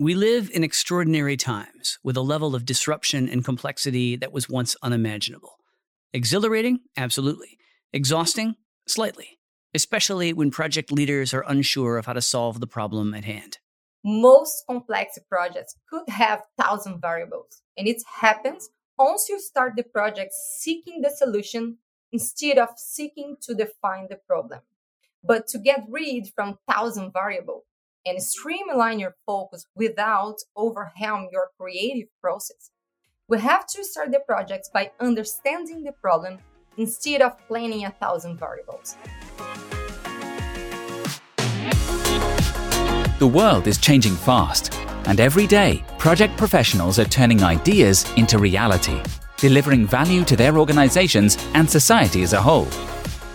We live in extraordinary times with a level of disruption and complexity that was once unimaginable. Exhilarating? Absolutely. Exhausting? Slightly, especially when project leaders are unsure of how to solve the problem at hand. Most complex projects could have thousand variables, and it happens once you start the project seeking the solution instead of seeking to define the problem. But to get rid from thousand variables and streamline your focus without overwhelm your creative process, we have to start the project by understanding the problem instead of planning a thousand variables. The world is changing fast, and every day, project professionals are turning ideas into reality, delivering value to their organizations and society as a whole.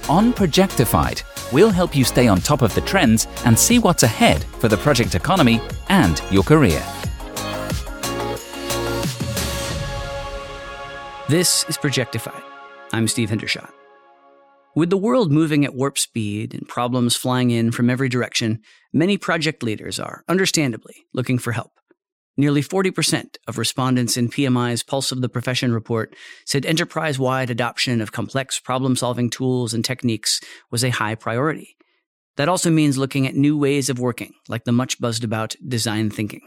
On Projectified, we'll help you stay on top of the trends and see what's ahead for the project economy and your career. This is Projectified. I'm Steve Hendershot. With the world moving at warp speed and problems flying in from every direction, many project leaders are, understandably, looking for help. Nearly 40% of respondents in PMI's Pulse of the Profession report said enterprise wide adoption of complex problem solving tools and techniques was a high priority. That also means looking at new ways of working, like the much buzzed about design thinking.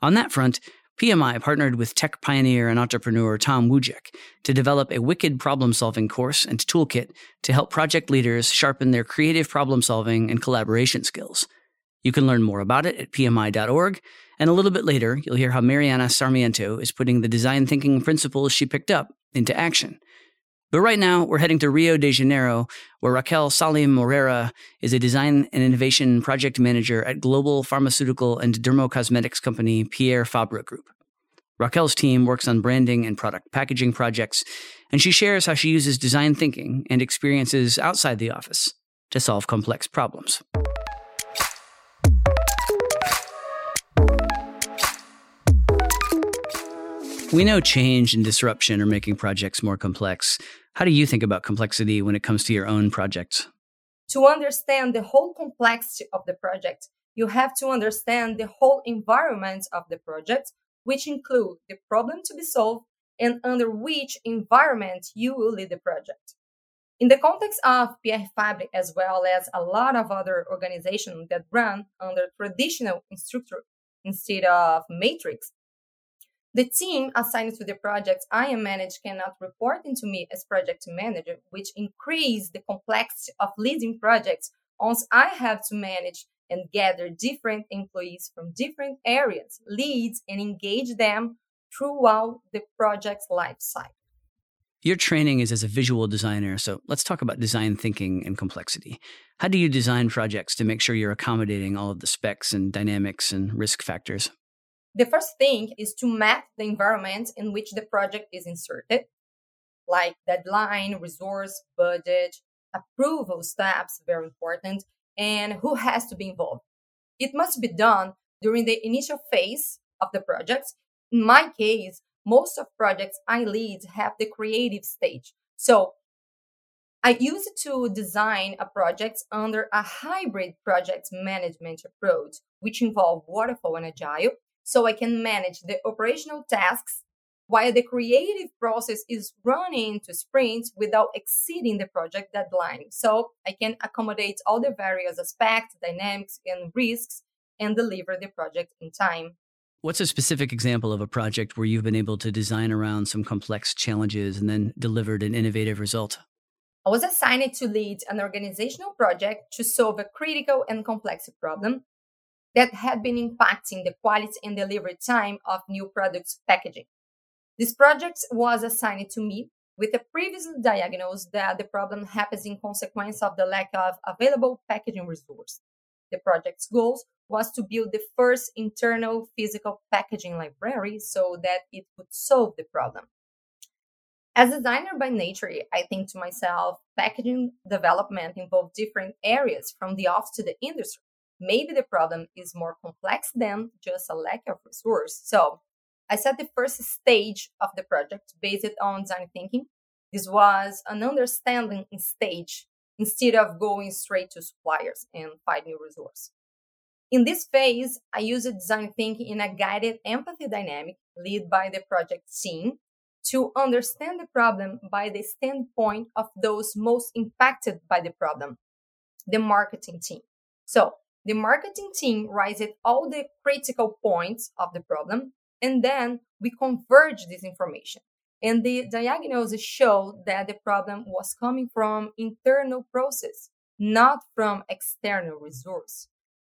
On that front, PMI partnered with tech pioneer and entrepreneur Tom Wujec to develop a wicked problem solving course and toolkit to help project leaders sharpen their creative problem solving and collaboration skills. You can learn more about it at pmi.org, and a little bit later, you'll hear how Mariana Sarmiento is putting the design thinking principles she picked up into action. But right now, we're heading to Rio de Janeiro, where Raquel Salim Moreira is a design and innovation project manager at global pharmaceutical and dermocosmetics company Pierre Fabre Group. Raquel's team works on branding and product packaging projects, and she shares how she uses design thinking and experiences outside the office to solve complex problems. We know change and disruption are making projects more complex. How do you think about complexity when it comes to your own projects? To understand the whole complexity of the project, you have to understand the whole environment of the project, which include the problem to be solved and under which environment you will lead the project. In the context of Pierre Fabre, as well as a lot of other organizations that run under traditional structure instead of matrix, the team assigned to the project I am managed cannot report into me as project manager, which increase the complexity of leading projects once I have to manage and gather different employees from different areas, leads, and engage them throughout the project's life cycle. Your training is as a visual designer, so let's talk about design thinking and complexity. How do you design projects to make sure you're accommodating all of the specs and dynamics and risk factors? The first thing is to map the environment in which the project is inserted, like deadline, resource, budget, approval steps, very important, and who has to be involved. It must be done during the initial phase of the project. In my case, most of projects I lead have the creative stage. So I used to design a project under a hybrid project management approach, which involve waterfall and agile, so I can manage the operational tasks while the creative process is running into sprints without exceeding the project deadline. So I can accommodate all the various aspects, dynamics, and risks and deliver the project in time. What's a specific example of a project where you've been able to design around some complex challenges and then delivered an innovative result? I was assigned to lead an organizational project to solve a critical and complex problem that had been impacting the quality and delivery time of new products packaging. This project was assigned to me with a previously diagnosed that the problem happens in consequence of the lack of available packaging resource. The project's goals was to build the first internal physical packaging library so that it would solve the problem. As a designer by nature, I think to myself, packaging development involves different areas from the office to the industry maybe the problem is more complex than just a lack of resource. So I set the first stage of the project based on design thinking. This was an understanding stage instead of going straight to suppliers and find new resource. In this phase, I used design thinking in a guided empathy dynamic led by the project team to understand the problem by the standpoint of those most impacted by the problem, the marketing team. So the marketing team raises all the critical points of the problem, and then we converge this information. And the diagnosis showed that the problem was coming from internal process, not from external resource.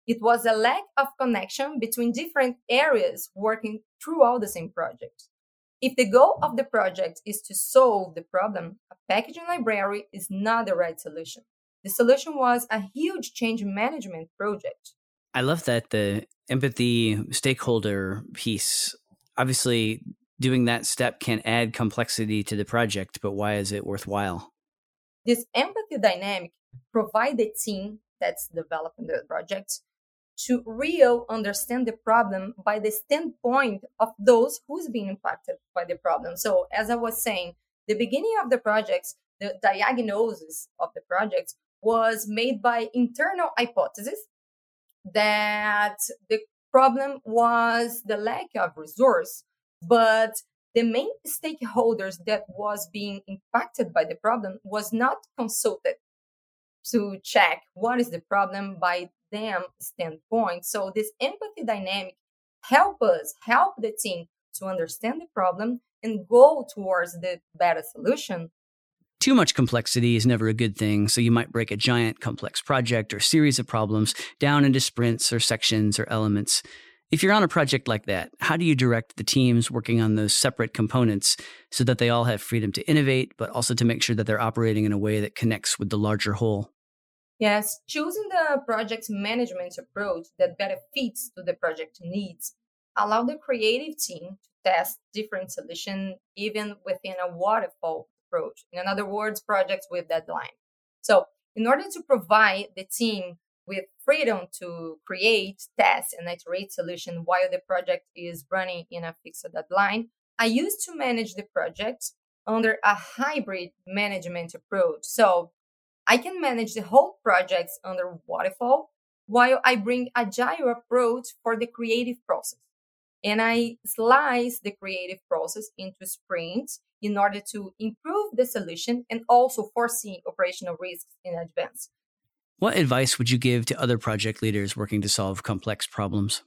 It was a lack of connection between different areas working throughout the same project. If the goal of the project is to solve the problem, a packaging library is not the right solution. The solution was a huge change management project. I love that the empathy stakeholder piece. Obviously, doing that step can add complexity to the project, but why is it worthwhile? This empathy dynamic provide the team that's developing the project to real understand the problem by the standpoint of those who's being impacted by the problem. So as I was saying, the beginning of the projects, the diagnosis of the project was made by internal hypothesis that the problem was the lack of resource, but the main stakeholders that was being impacted by the problem was not consulted to check what is the problem by them standpoint. So this empathy dynamic help us, help the team to understand the problem and go towards the better solution. Too much complexity is never a good thing, so you might break a giant complex project or series of problems down into sprints or sections or elements. If you're on a project like that, how do you direct the teams working on those separate components so that they all have freedom to innovate, but also to make sure that they're operating in a way that connects with the larger whole? Yes, choosing the project management approach that better fits to the project needs allow the creative team to test different solutions even within a waterfall approach. In other words, projects with deadline. So in order to provide the team with freedom to create, test, and iterate solution while the project is running in a fixed deadline, I used to manage the project under a hybrid management approach. So I can manage the whole projects under waterfall while I bring agile approach for the creative process. And I slice the creative process into sprints in order to improve the solution and also foresee operational risks in advance. What advice would you give to other project leaders working to solve complex problems?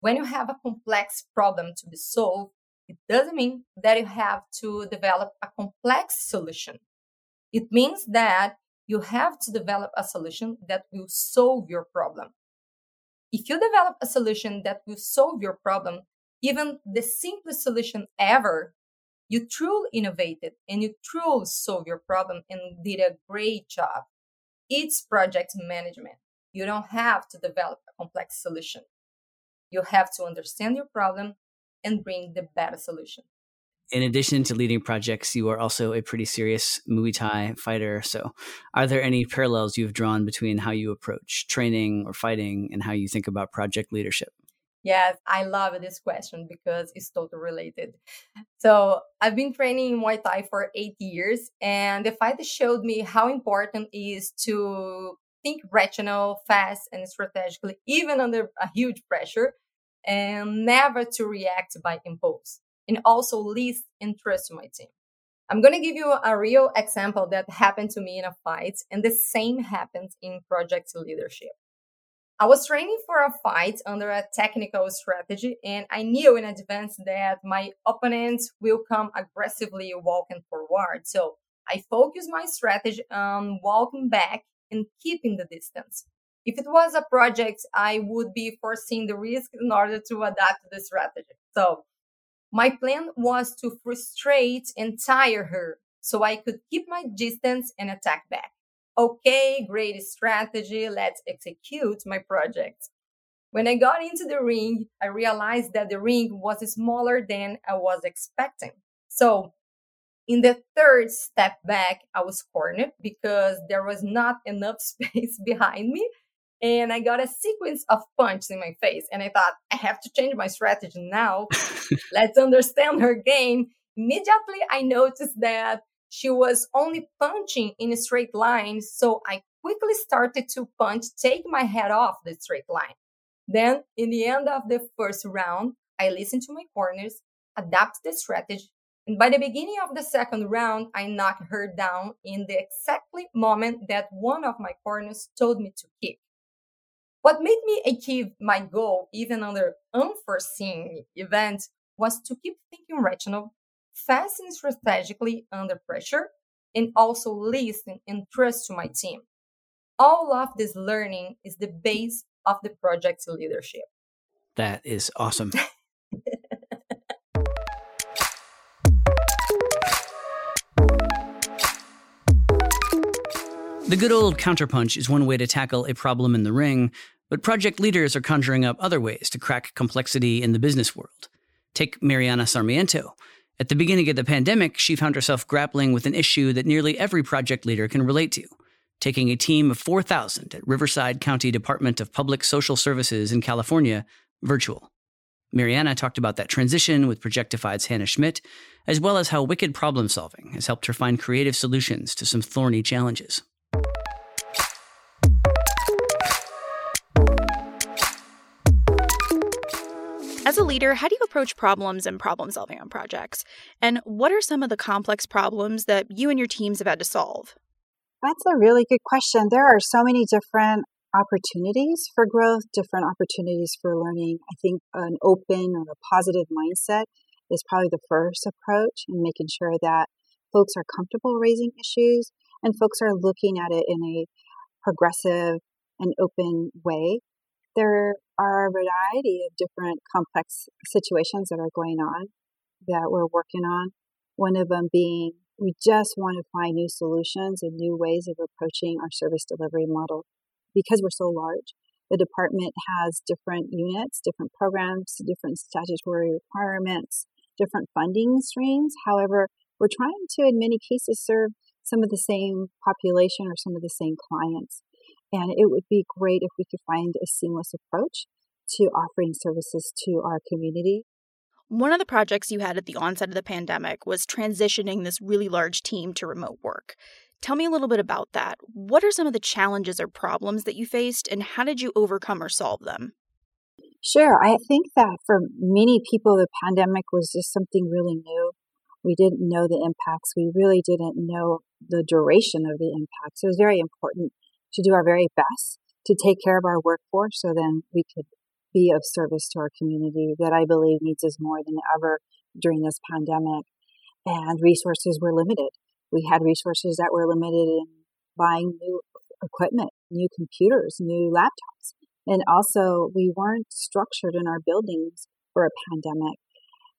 When you have a complex problem to be solved, it doesn't mean that you have to develop a complex solution. It means that you have to develop a solution that will solve your problem. If you develop a solution that will solve your problem, even the simplest solution ever, you truly innovated and you truly solved your problem and did a great job. It's project management. You don't have to develop a complex solution. You have to understand your problem and bring the better solution in addition to leading projects, you are also a pretty serious Muay Thai fighter. So, are there any parallels you've drawn between how you approach training or fighting and how you think about project leadership? Yes, I love this question because it's totally related. So, I've been training in Muay Thai for eight years, and the fight showed me how important it is to think rational, fast, and strategically, even under a huge pressure, and never to react by impulse and also least interest to my team. I'm going to give you a real example that happened to me in a fight, and the same happens in project leadership. I was training for a fight under a technical strategy, and I knew in advance that my opponent will come aggressively walking forward. So I focused my strategy on walking back and keeping the distance. If it was a project, I would be foreseeing the risk in order to adapt the strategy. So my plan was to frustrate and tire her so I could keep my distance and attack back. Okay, great strategy. Let's execute my project. When I got into the ring, I realized that the ring was smaller than I was expecting. So in the third step back, I was cornered because there was not enough space behind me and I got a sequence of punches in my face. And I thought, I have to change my strategy now. Let's understand her game. Immediately, I noticed that she was only punching in a straight line. So I quickly started to punch, take my head off the straight line. Then, in the end of the first round, I listened to my corners, adapt the strategy, and by the beginning of the second round, I knocked her down in the exactly moment that one of my corners told me to kick. What made me achieve my goal, even under unforeseen events, was to keep thinking rational, fast and strategically under pressure, and also listen and trust to my team. All of this learning is the base of the project's leadership. That is awesome. the good old counterpunch is one way to tackle a problem in the ring, but project leaders are conjuring up other ways to crack complexity in the business world. Take Mariana Sarmiento. At the beginning of the pandemic, she found herself grappling with an issue that nearly every project leader can relate to taking a team of 4,000 at Riverside County Department of Public Social Services in California virtual. Mariana talked about that transition with Projectified's Hannah Schmidt, as well as how wicked problem solving has helped her find creative solutions to some thorny challenges. As a leader, how do you approach problems and problem solving on projects? And what are some of the complex problems that you and your teams have had to solve? That's a really good question. There are so many different opportunities for growth, different opportunities for learning. I think an open or a positive mindset is probably the first approach and making sure that folks are comfortable raising issues and folks are looking at it in a progressive and open way there are a variety of different complex situations that are going on that we're working on. One of them being we just want to find new solutions and new ways of approaching our service delivery model. Because we're so large, the department has different units, different programs, different statutory requirements, different funding streams. However, we're trying to, in many cases, serve some of the same population or some of the same clients. And it would be great if we could find a seamless approach to offering services to our community. One of the projects you had at the onset of the pandemic was transitioning this really large team to remote work. Tell me a little bit about that. What are some of the challenges or problems that you faced, and how did you overcome or solve them? Sure. I think that for many people, the pandemic was just something really new. We didn't know the impacts. We really didn't know the duration of the impacts. It was very important to do our very best to take care of our workforce so then we could be of service to our community that I believe needs us more than ever during this pandemic. And resources were limited. We had resources that were limited in buying new equipment, new computers, new laptops. And also, we weren't structured in our buildings for a pandemic.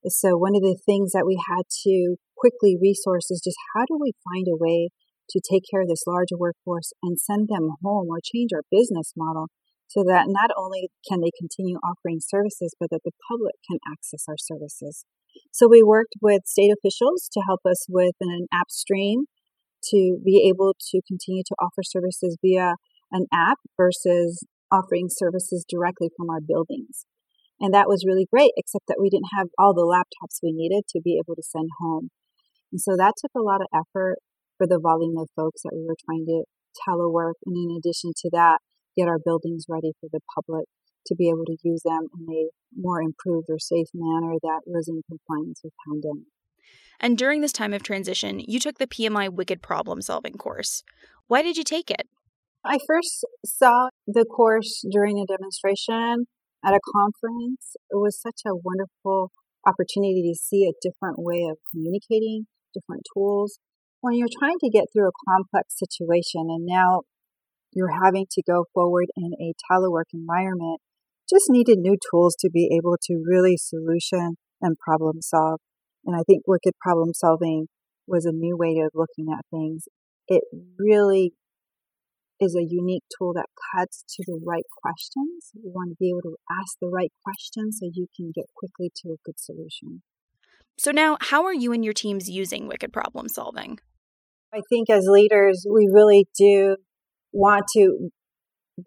So, one of the things that we had to quickly resource is just how do we find a way to take care of this larger workforce and send them home or change our business model so that not only can they continue offering services, but that the public can access our services. So we worked with state officials to help us with an app stream to be able to continue to offer services via an app versus offering services directly from our buildings. And that was really great, except that we didn't have all the laptops we needed to be able to send home. And so that took a lot of effort for the volume of folks that we were trying to telework. And in addition to that, get our buildings ready for the public to be able to use them in a more improved or safe manner that was in compliance with pandemic. And during this time of transition, you took the PMI Wicked Problem Solving course. Why did you take it? I first saw the course during a demonstration at a conference. It was such a wonderful opportunity to see a different way of communicating, different tools, when you're trying to get through a complex situation and now you're having to go forward in a telework environment, just needed new tools to be able to really solution and problem solve. And I think wicked problem solving was a new way of looking at things. It really is a unique tool that cuts to the right questions. You want to be able to ask the right questions so you can get quickly to a good solution. So, now how are you and your teams using Wicked Problem Solving? I think as leaders, we really do want to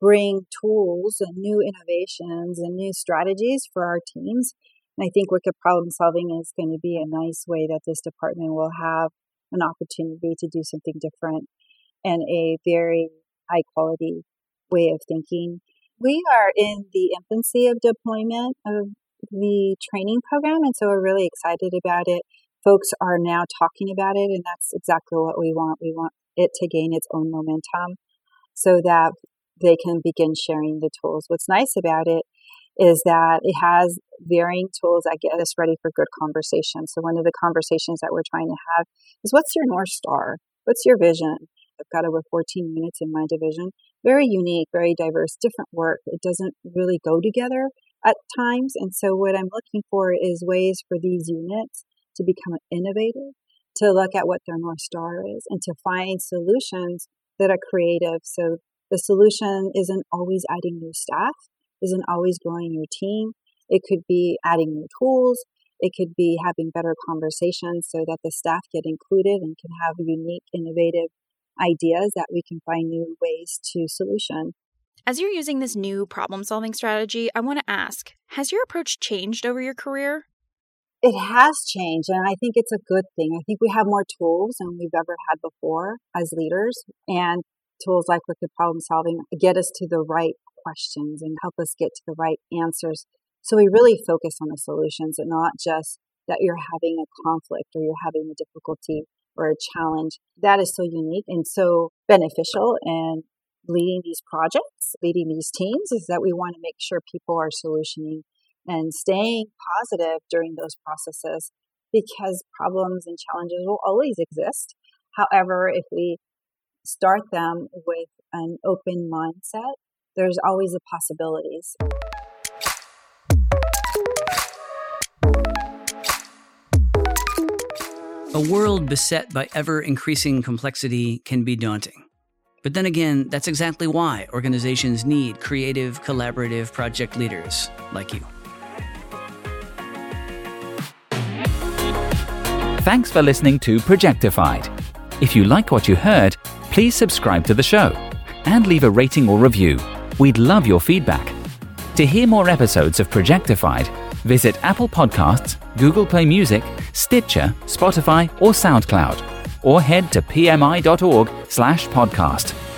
bring tools and new innovations and new strategies for our teams. And I think Wicked Problem Solving is going to be a nice way that this department will have an opportunity to do something different and a very high quality way of thinking. We are in the infancy of deployment of the training program, and so we're really excited about it. Folks are now talking about it, and that's exactly what we want. We want it to gain its own momentum so that they can begin sharing the tools. What's nice about it is that it has varying tools that get us ready for good conversation. So one of the conversations that we're trying to have is what's your North Star? What's your vision? I've got over 14 units in my division. Very unique, very diverse, different work. It doesn't really go together at times. And so what I'm looking for is ways for these units to become innovative, to look at what their North Star is and to find solutions that are creative. So the solution isn't always adding new staff, isn't always growing your team. It could be adding new tools. It could be having better conversations so that the staff get included and can have unique, innovative ideas that we can find new ways to solution. As you're using this new problem solving strategy, I want to ask Has your approach changed over your career? It has changed, and I think it's a good thing. I think we have more tools than we've ever had before as leaders, and tools like wicked problem solving get us to the right questions and help us get to the right answers. So we really focus on the solutions and not just that you're having a conflict or you're having a difficulty or a challenge. That is so unique and so beneficial in leading these projects, leading these teams, is that we want to make sure people are solutioning and staying positive during those processes because problems and challenges will always exist. However, if we start them with an open mindset, there's always the possibilities. A world beset by ever increasing complexity can be daunting. But then again, that's exactly why organizations need creative, collaborative project leaders like you. Thanks for listening to Projectified. If you like what you heard, please subscribe to the show and leave a rating or review. We'd love your feedback. To hear more episodes of Projectified, visit Apple Podcasts, Google Play Music, Stitcher, Spotify, or SoundCloud, or head to pmi.org slash podcast.